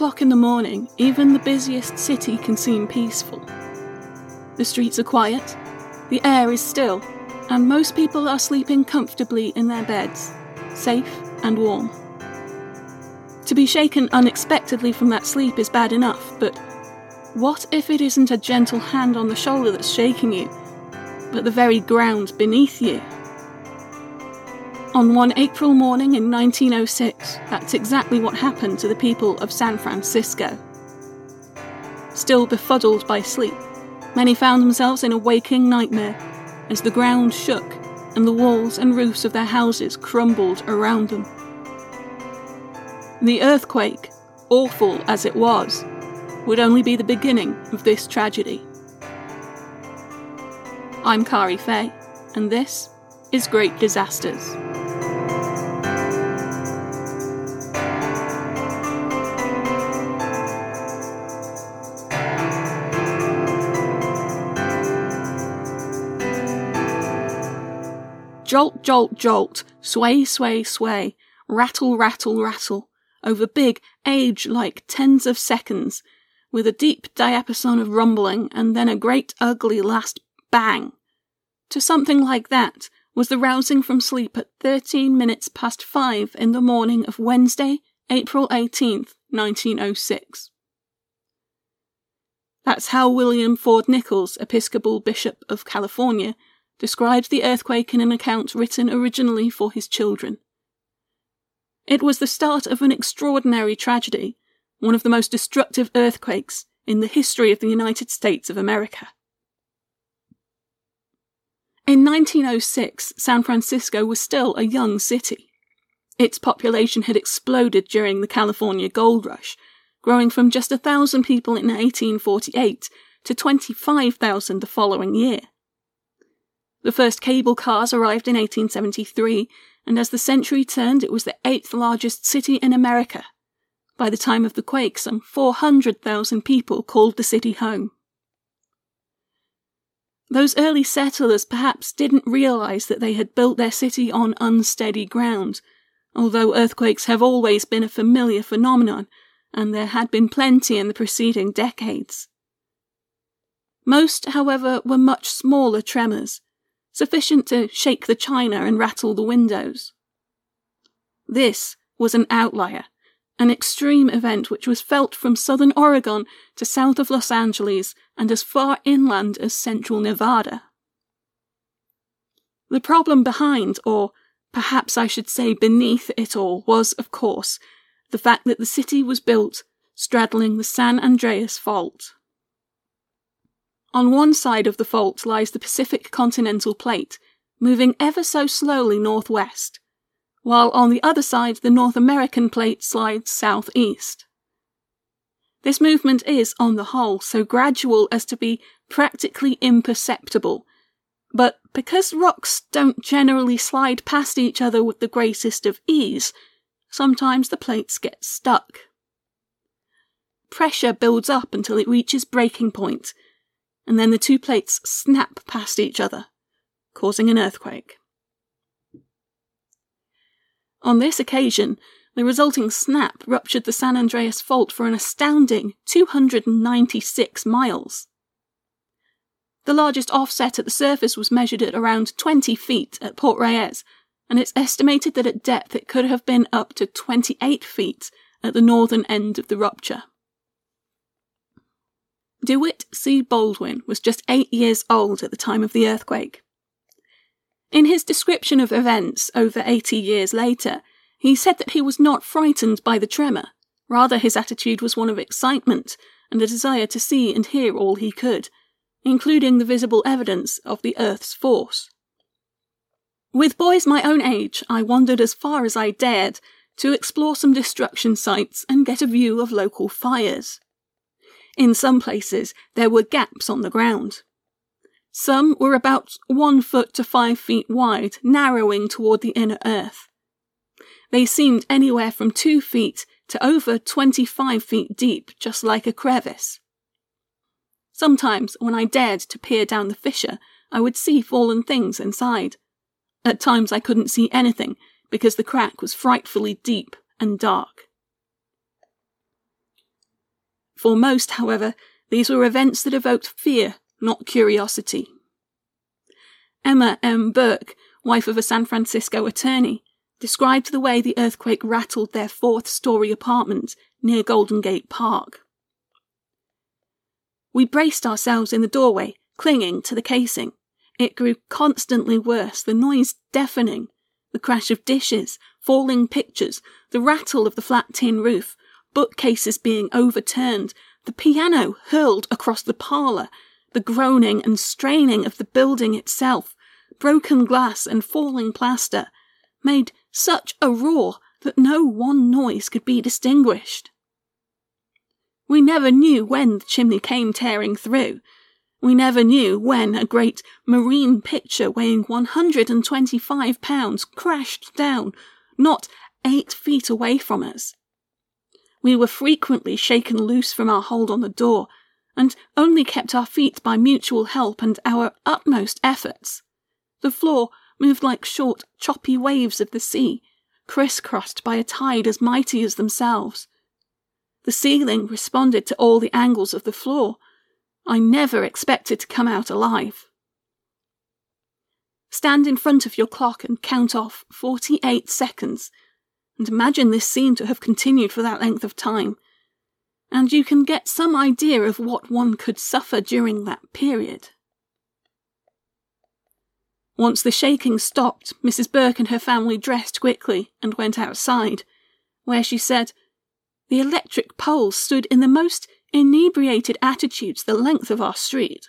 o'clock in the morning, even the busiest city can seem peaceful. The streets are quiet, the air is still, and most people are sleeping comfortably in their beds, safe and warm. To be shaken unexpectedly from that sleep is bad enough, but what if it isn't a gentle hand on the shoulder that's shaking you, but the very ground beneath you? On one April morning in 1906, that's exactly what happened to the people of San Francisco. Still befuddled by sleep, many found themselves in a waking nightmare as the ground shook and the walls and roofs of their houses crumbled around them. The earthquake, awful as it was, would only be the beginning of this tragedy. I'm Kari Fay, and this is Great Disasters. Jolt, jolt, jolt, sway, sway, sway, rattle, rattle, rattle, over big, age like tens of seconds, with a deep diapason of rumbling and then a great ugly last bang. To something like that was the rousing from sleep at 13 minutes past five in the morning of Wednesday, April 18th, 1906. That's how William Ford Nichols, Episcopal Bishop of California, described the earthquake in an account written originally for his children. It was the start of an extraordinary tragedy, one of the most destructive earthquakes in the history of the United States of America. In 1906, San Francisco was still a young city. Its population had exploded during the California gold rush, growing from just a thousand people in 1848 to 25,000 the following year. The first cable cars arrived in 1873, and as the century turned, it was the eighth largest city in America. By the time of the quake, some 400,000 people called the city home. Those early settlers perhaps didn't realize that they had built their city on unsteady ground, although earthquakes have always been a familiar phenomenon, and there had been plenty in the preceding decades. Most, however, were much smaller tremors, sufficient to shake the china and rattle the windows. This was an outlier, an extreme event which was felt from southern Oregon to south of Los Angeles and as far inland as central Nevada. The problem behind, or perhaps I should say beneath it all, was, of course, the fact that the city was built straddling the San Andreas Fault. On one side of the fault lies the Pacific continental plate, moving ever so slowly northwest, while on the other side the North American plate slides southeast. This movement is, on the whole, so gradual as to be practically imperceptible, but because rocks don't generally slide past each other with the greatest of ease, sometimes the plates get stuck. Pressure builds up until it reaches breaking point, and then the two plates snap past each other, causing an earthquake. On this occasion, the resulting snap ruptured the San Andreas Fault for an astounding 296 miles. The largest offset at the surface was measured at around 20 feet at Point Reyes, and it's estimated that at depth it could have been up to 28 feet at the northern end of the rupture. DeWitt C. Baldwin was just eight years old at the time of the earthquake. In his description of events over 80 years later, he said that he was not frightened by the tremor. Rather, his attitude was one of excitement and a desire to see and hear all he could, including the visible evidence of the Earth's force. With boys my own age, I wandered as far as I dared to explore some destruction sites and get a view of local fires. In some places, there were gaps on the ground. Some were about one foot to five feet wide, narrowing toward the inner earth. They seemed anywhere from two feet to over 25 feet deep, just like a crevice. Sometimes, when I dared to peer down the fissure, I would see fallen things inside. At times I couldn't see anything because the crack was frightfully deep and dark. For most, however, these were events that evoked fear, not curiosity. Emma M. Burke, wife of a San Francisco attorney, described the way the earthquake rattled their fourth story apartment near Golden Gate Park. We braced ourselves in the doorway, clinging to the casing. It grew constantly worse, the noise deafening. The crash of dishes, falling pictures, the rattle of the flat tin roof, bookcases being overturned, the piano hurled across the parlour, the groaning and straining of the building itself, broken glass and falling plaster, made such a roar that no one noise could be distinguished. We never knew when the chimney came tearing through. We never knew when a great marine picture weighing 125 pounds crashed down, not eight feet away from us. We were frequently shaken loose from our hold on the door, and only kept our feet by mutual help and our utmost efforts. The floor moved like short, choppy waves of the sea, crisscrossed by a tide as mighty as themselves. The ceiling responded to all the angles of the floor. I never expected to come out alive. Stand in front of your clock and count off 48 seconds, and imagine this scene to have continued for that length of time. And you can get some idea of what one could suffer during that period. Once the shaking stopped, Mrs. Burke and her family dressed quickly and went outside, where she said, The electric poles stood in the most inebriated attitudes the length of our street.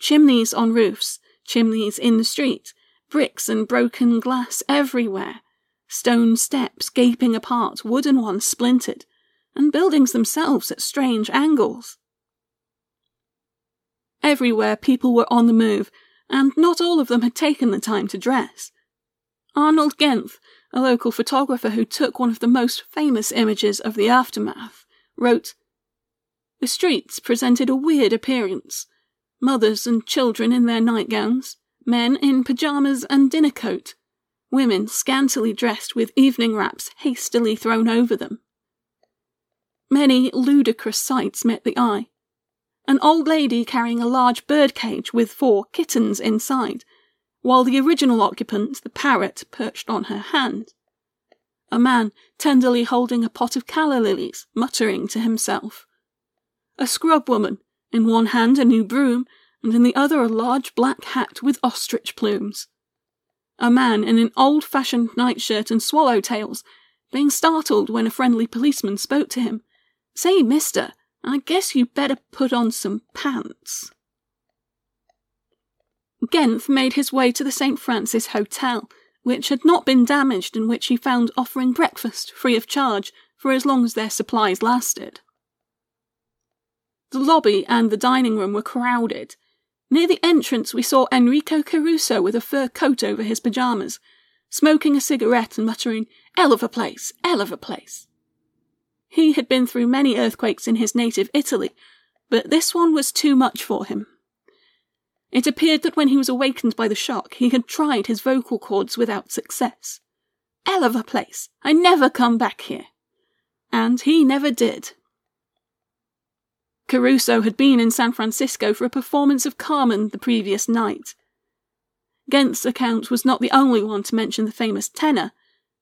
Chimneys on roofs, chimneys in the street, bricks and broken glass everywhere, stone steps gaping apart, wooden ones splintered, and buildings themselves at strange angles. Everywhere people were on the move, and not all of them had taken the time to dress. Arnold Genthe, a local photographer who took one of the most famous images of the aftermath, wrote The streets presented a weird appearance. Mothers and children in their nightgowns, men in pyjamas and dinner coat, women scantily dressed with evening wraps hastily thrown over them. Many ludicrous sights met the eye an old lady carrying a large bird cage with four kittens inside, while the original occupant, the parrot, perched on her hand. A man tenderly holding a pot of calla lilies, muttering to himself. A scrub woman, in one hand a new broom, and in the other a large black hat with ostrich plumes. A man in an old fashioned nightshirt and swallowtails, being startled when a friendly policeman spoke to him. Say, mister, I guess you'd better put on some pants. Genthe made his way to the St. Francis Hotel, which had not been damaged and which he found offering breakfast free of charge for as long as their supplies lasted. The lobby and the dining room were crowded. Near the entrance, we saw Enrico Caruso with a fur coat over his pyjamas, smoking a cigarette and muttering, Hell of a place, hell of a place. He had been through many earthquakes in his native Italy, but this one was too much for him. It appeared that when he was awakened by the shock, he had tried his vocal cords without success. Hell of a place! I never come back here. And he never did. Caruso had been in San Francisco for a performance of Carmen the previous night. Genthe's account was not the only one to mention the famous tenor,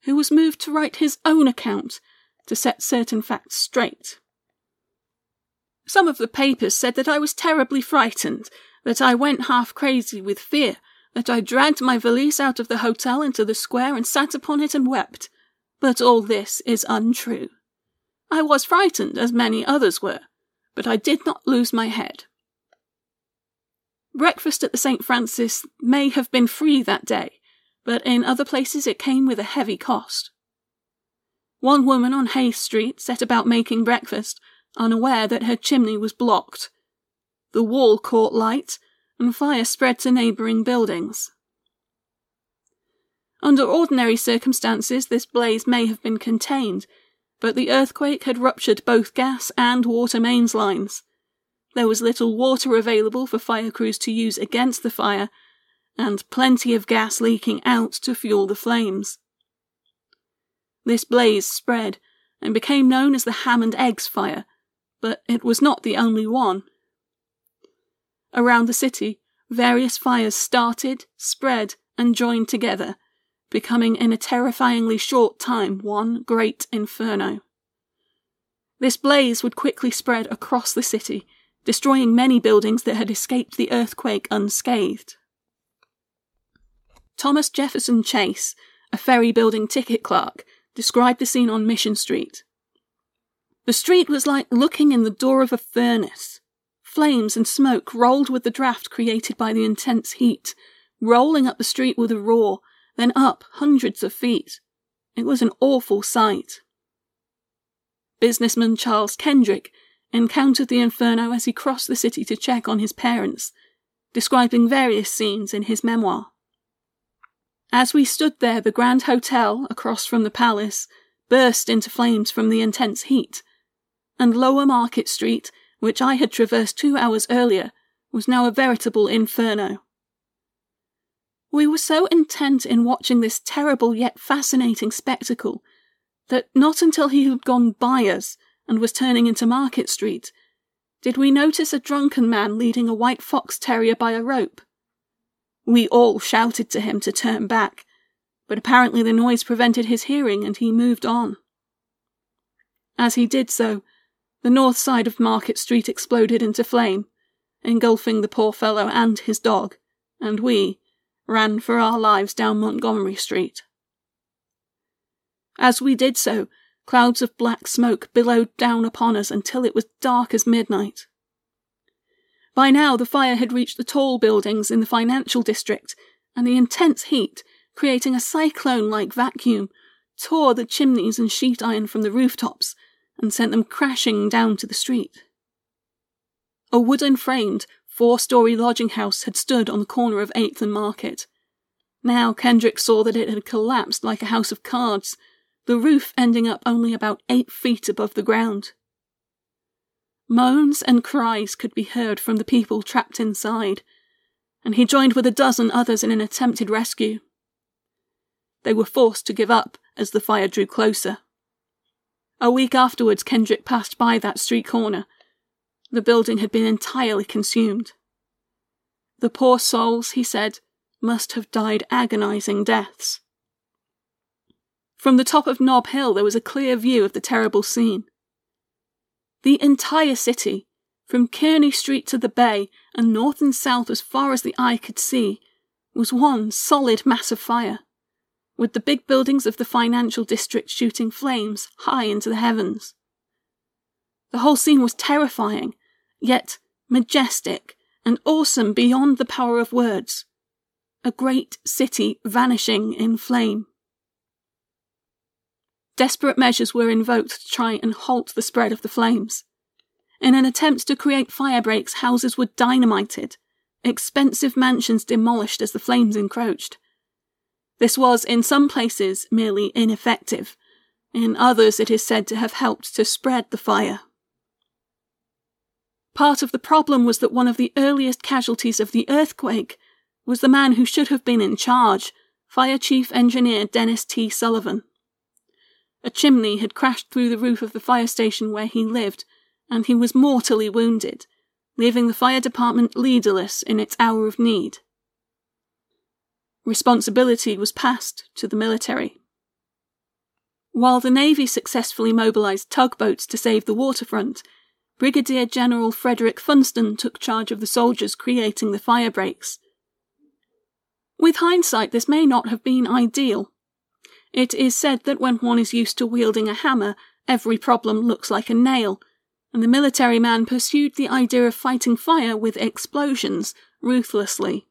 who was moved to write his own account to set certain facts straight. Some of the papers said that I was terribly frightened, that I went half crazy with fear, that I dragged my valise out of the hotel into the square and sat upon it and wept. But all this is untrue. I was frightened, as many others were, but I did not lose my head. Breakfast at the St. Francis may have been free that day, but in other places it came with a heavy cost. One woman on Hayes Street set about making breakfast, unaware that her chimney was blocked. The wall caught light, and fire spread to neighbouring buildings. Under ordinary circumstances, this blaze may have been contained, but the earthquake had ruptured both gas and water mains lines. There was little water available for fire crews to use against the fire, and plenty of gas leaking out to fuel the flames. This blaze spread and became known as the ham and eggs fire, but it was not the only one. Around the city, various fires started, spread, and joined together, becoming in a terrifyingly short time one great inferno. This blaze would quickly spread across the city, destroying many buildings that had escaped the earthquake unscathed. Thomas Jefferson Chase, a ferry building ticket clerk, described the scene on Mission Street. The street was like looking in the door of a furnace. Flames and smoke rolled with the draft created by the intense heat, rolling up the street with a roar, then up hundreds of feet. It was an awful sight. Businessman Charles Kendrick encountered the inferno as he crossed the city to check on his parents, describing various scenes in his memoir. As we stood there, the Grand Hotel, across from the palace, burst into flames from the intense heat, and Lower Market Street, which I had traversed two hours earlier, was now a veritable inferno. We were so intent in watching this terrible yet fascinating spectacle that not until he had gone by us and was turning into Market Street did we notice a drunken man leading a white fox terrier by a rope. We all shouted to him to turn back, but apparently the noise prevented his hearing and he moved on. As he did so, the north side of Market Street exploded into flame, engulfing the poor fellow and his dog, and we ran for our lives down Montgomery Street. As we did so, clouds of black smoke billowed down upon us until it was dark as midnight. By now, the fire had reached the tall buildings in the financial district, and the intense heat, creating a cyclone like vacuum, tore the chimneys and sheet iron from the rooftops and sent them crashing down to the street. A wooden framed, four story lodging house had stood on the corner of 8th and Market. Now Kendrick saw that it had collapsed like a house of cards the roof ending up only about eight feet above the ground. Moans and cries could be heard from the people trapped inside, and he joined with a dozen others in an attempted rescue. They were forced to give up as the fire drew closer. A week afterwards, Kendrick passed by that street corner. The building had been entirely consumed. The poor souls, he said, must have died agonizing deaths. From the top of Nob Hill, there was a clear view of the terrible scene. The entire city, from Kearny Street to the bay, and north and south as far as the eye could see, was one solid mass of fire, with the big buildings of the financial district shooting flames high into the heavens. The whole scene was terrifying, yet majestic and awesome beyond the power of words. A great city vanishing in flame. Desperate measures were invoked to try and halt the spread of the flames. In an attempt to create fire breaks, houses were dynamited, expensive mansions demolished as the flames encroached. This was, in some places, merely ineffective. In others, it is said to have helped to spread the fire. Part of the problem was that one of the earliest casualties of the earthquake was the man who should have been in charge, Fire Chief Engineer Dennis T. Sullivan. A chimney had crashed through the roof of the fire station where he lived, and he was mortally wounded, leaving the fire department leaderless in its hour of need. Responsibility was passed to the military. While the Navy successfully mobilized tugboats to save the waterfront, Brigadier General Frederick Funston took charge of the soldiers creating the fire breaks. With hindsight, this may not have been ideal, it is said that when one is used to wielding a hammer, every problem looks like a nail, and the military man pursued the idea of fighting fire with explosions ruthlessly.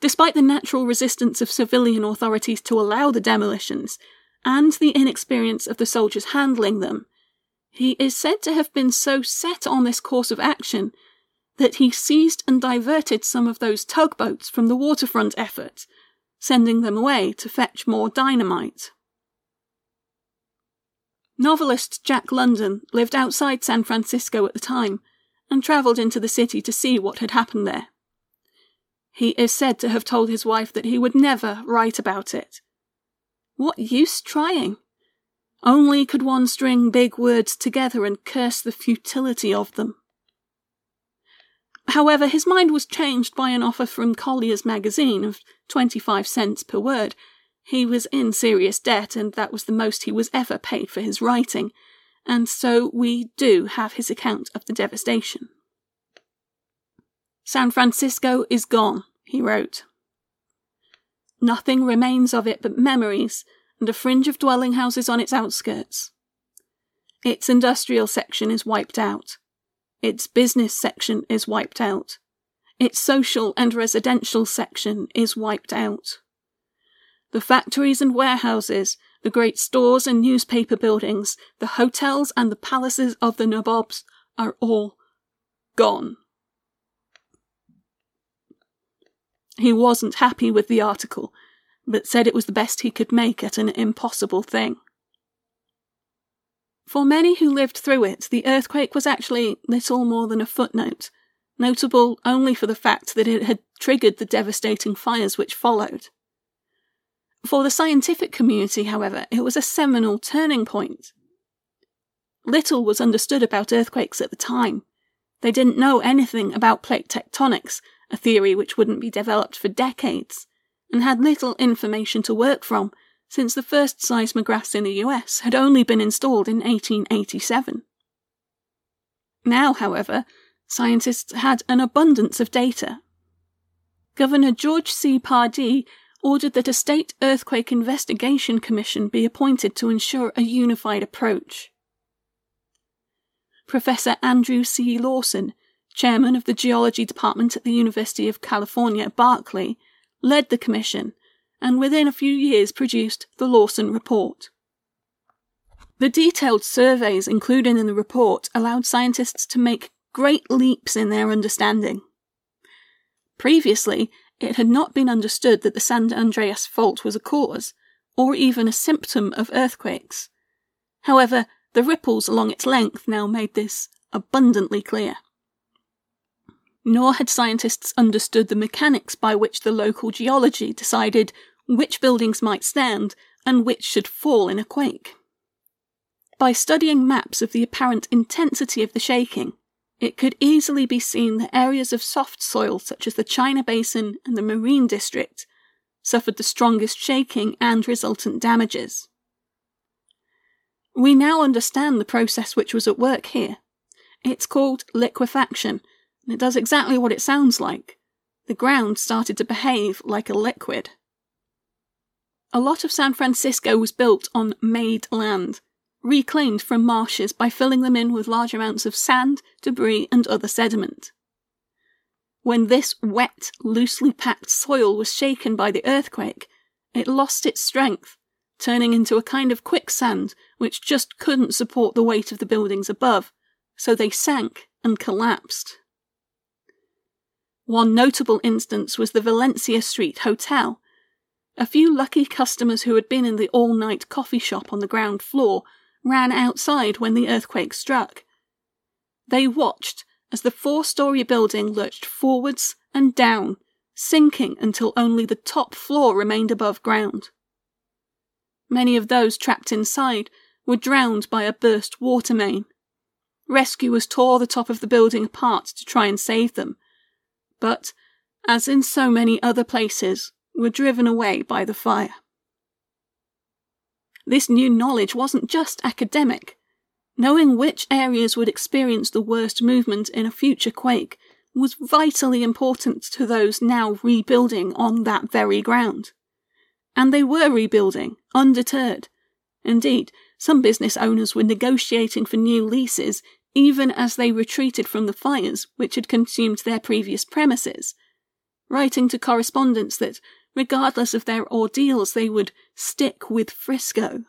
Despite the natural resistance of civilian authorities to allow the demolitions, and the inexperience of the soldiers handling them, he is said to have been so set on this course of action that he seized and diverted some of those tugboats from the waterfront effort sending them away to fetch more dynamite. Novelist Jack London lived outside San Francisco at the time and travelled into the city to see what had happened there. He is said to have told his wife that he would never write about it. What use trying? Only could one string big words together and curse the futility of them. However, his mind was changed by an offer from Collier's magazine of 25 cents per word. He was in serious debt, and that was the most he was ever paid for his writing, and so we do have his account of the devastation. San Francisco is gone, he wrote. Nothing remains of it but memories and a fringe of dwelling houses on its outskirts. Its industrial section is wiped out. Its business section is wiped out. Its social and residential section is wiped out. The factories and warehouses, the great stores and newspaper buildings, the hotels and the palaces of the nabobs are all gone. He wasn't happy with the article, but said it was the best he could make at an impossible thing. For many who lived through it, the earthquake was actually little more than a footnote, notable only for the fact that it had triggered the devastating fires which followed. For the scientific community, however, it was a seminal turning point. Little was understood about earthquakes at the time. They didn't know anything about plate tectonics, a theory which wouldn't be developed for decades, and had little information to work from, since the first seismographs in the US had only been installed in 1887. Now, however, scientists had an abundance of data. Governor George C. Pardee ordered that a state earthquake investigation commission be appointed to ensure a unified approach. Professor Andrew C. Lawson chairman of the geology department at the University of California, Berkeley, led the commission and within a few years produced the Lawson Report. The detailed surveys included in the report allowed scientists to make great leaps in their understanding. Previously, it had not been understood that the San Andreas Fault was a cause, or even a symptom of earthquakes. However, the ripples along its length now made this abundantly clear nor had scientists understood the mechanics by which the local geology decided which buildings might stand and which should fall in a quake. By studying maps of the apparent intensity of the shaking, it could easily be seen that areas of soft soil such as the China Basin and the Marina District suffered the strongest shaking and resultant damages. We now understand the process which was at work here. It's called liquefaction it does exactly what it sounds like. The ground started to behave like a liquid. A lot of San Francisco was built on made land, reclaimed from marshes by filling them in with large amounts of sand, debris, and other sediment. When this wet, loosely packed soil was shaken by the earthquake, it lost its strength, turning into a kind of quicksand which just couldn't support the weight of the buildings above, so they sank and collapsed. One notable instance was the Valencia Street Hotel. A few lucky customers who had been in the all night coffee shop on the ground floor ran outside when the earthquake struck. They watched as the four story building lurched forwards and down, sinking until only the top floor remained above ground. Many of those trapped inside were drowned by a burst water main. Rescuers tore the top of the building apart to try and save them, but, as in so many other places, were driven away by the fire. This new knowledge wasn't just academic. Knowing which areas would experience the worst movement in a future quake was vitally important to those now rebuilding on that very ground. And they were rebuilding, undeterred. Indeed, some business owners were negotiating for new leases even as they retreated from the fires which had consumed their previous premises, writing to correspondents that, regardless of their ordeals, they would stick with Frisco.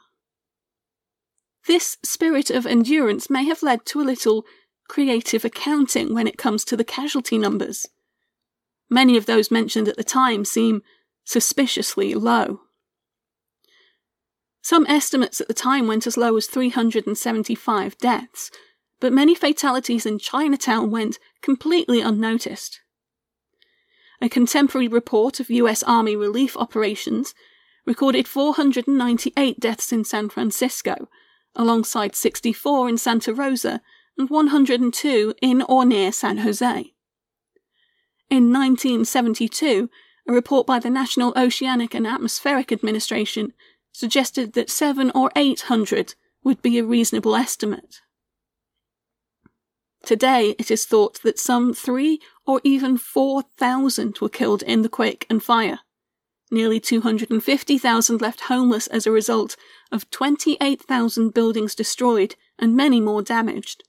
This spirit of endurance may have led to a little creative accounting when it comes to the casualty numbers. Many of those mentioned at the time seem suspiciously low. Some estimates at the time went as low as 375 deaths, but many fatalities in Chinatown went completely unnoticed. A contemporary report of US Army relief operations recorded 498 deaths in San Francisco, alongside 64 in Santa Rosa and 102 in or near San Jose. In 1972, a report by the National Oceanic and Atmospheric Administration suggested that 7 or 800 would be a reasonable estimate. Today, it is thought that some 3 or even 4,000 were killed in the quake and fire. Nearly 250,000 left homeless as a result of 28,000 buildings destroyed and many more damaged.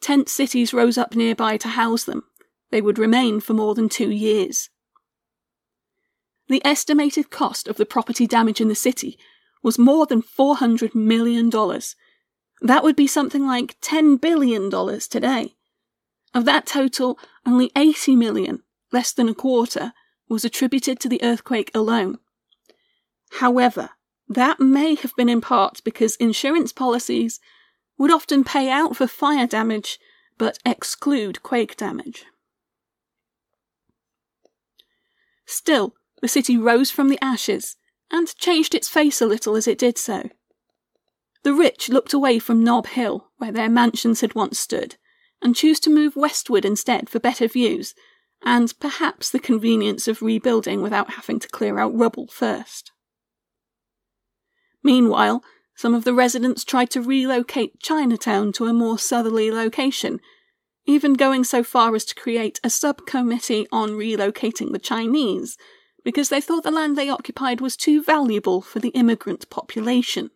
Tent cities rose up nearby to house them. They would remain for more than two years. The estimated cost of the property damage in the city was more than $400 million. That would be something like $10 billion today. Of that total, only 80 million, less than a quarter, was attributed to the earthquake alone. However, that may have been in part because insurance policies would often pay out for fire damage but exclude quake damage. Still, the city rose from the ashes and changed its face a little as it did so. The rich looked away from Nob Hill, where their mansions had once stood, and chose to move westward instead for better views and perhaps the convenience of rebuilding without having to clear out rubble first. Meanwhile, some of the residents tried to relocate Chinatown to a more southerly location, even going so far as to create a subcommittee on relocating the Chinese, because they thought the land they occupied was too valuable for the immigrant population.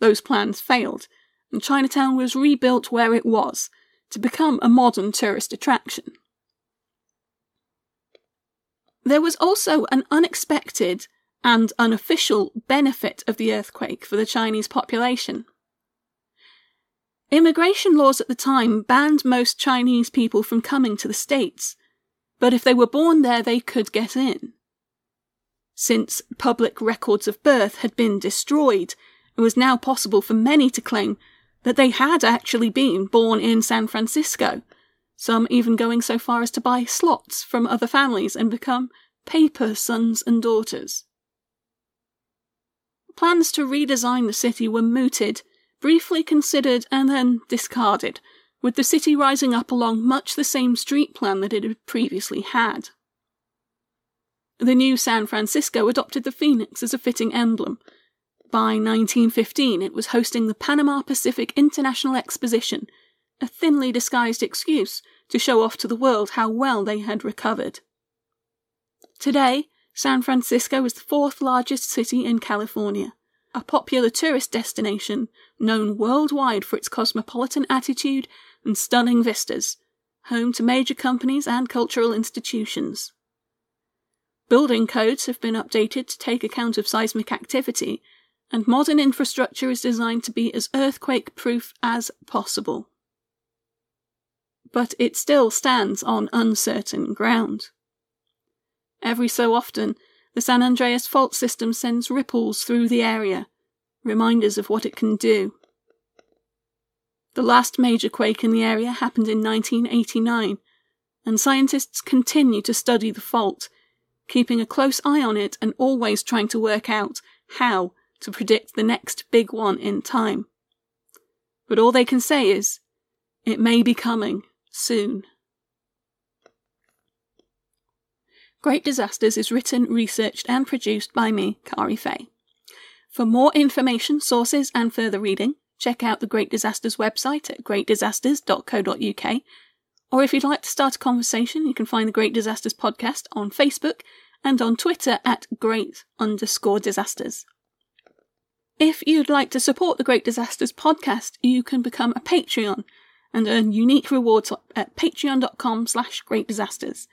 Those plans failed, and Chinatown was rebuilt where it was, to become a modern tourist attraction. There was also an unexpected and unofficial benefit of the earthquake for the Chinese population. Immigration laws at the time banned most Chinese people from coming to the States, but if they were born there, they could get in. Since public records of birth had been destroyed, it was now possible for many to claim that they had actually been born in San Francisco, some even going so far as to buy slots from other families and become paper sons and daughters. Plans to redesign the city were mooted, briefly considered, and then discarded, with the city rising up along much the same street plan that it had previously had. The new San Francisco adopted the phoenix as a fitting emblem. By 1915, it was hosting the Panama Pacific International Exposition, a thinly disguised excuse to show off to the world how well they had recovered. Today, San Francisco is the fourth largest city in California, a popular tourist destination known worldwide for its cosmopolitan attitude and stunning vistas, home to major companies and cultural institutions. Building codes have been updated to take account of seismic activity, and modern infrastructure is designed to be as earthquake proof as possible. But it still stands on uncertain ground. Every so often, the San Andreas fault system sends ripples through the area, reminders of what it can do. The last major quake in the area happened in 1989, and scientists continue to study the fault, keeping a close eye on it and always trying to work out how to predict the next big one in time. But all they can say is, it may be coming soon. Great Disasters is written, researched, and produced by me, Kari Fay. For more information, sources, and further reading, check out the Great Disasters website at greatdisasters.co.uk. Or if you'd like to start a conversation, you can find the Great Disasters podcast on Facebook and on Twitter at great underscore disasters. If you'd like to support the Great Disasters podcast, you can become a Patreon and earn unique rewards at patreon.com slash greatdisasters.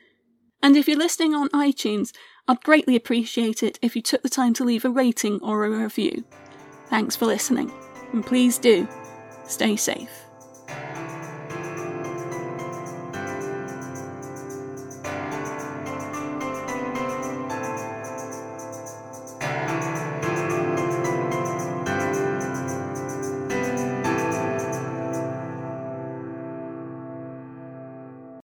And if you're listening on iTunes, I'd greatly appreciate it if you took the time to leave a rating or a review. Thanks for listening and please do stay safe.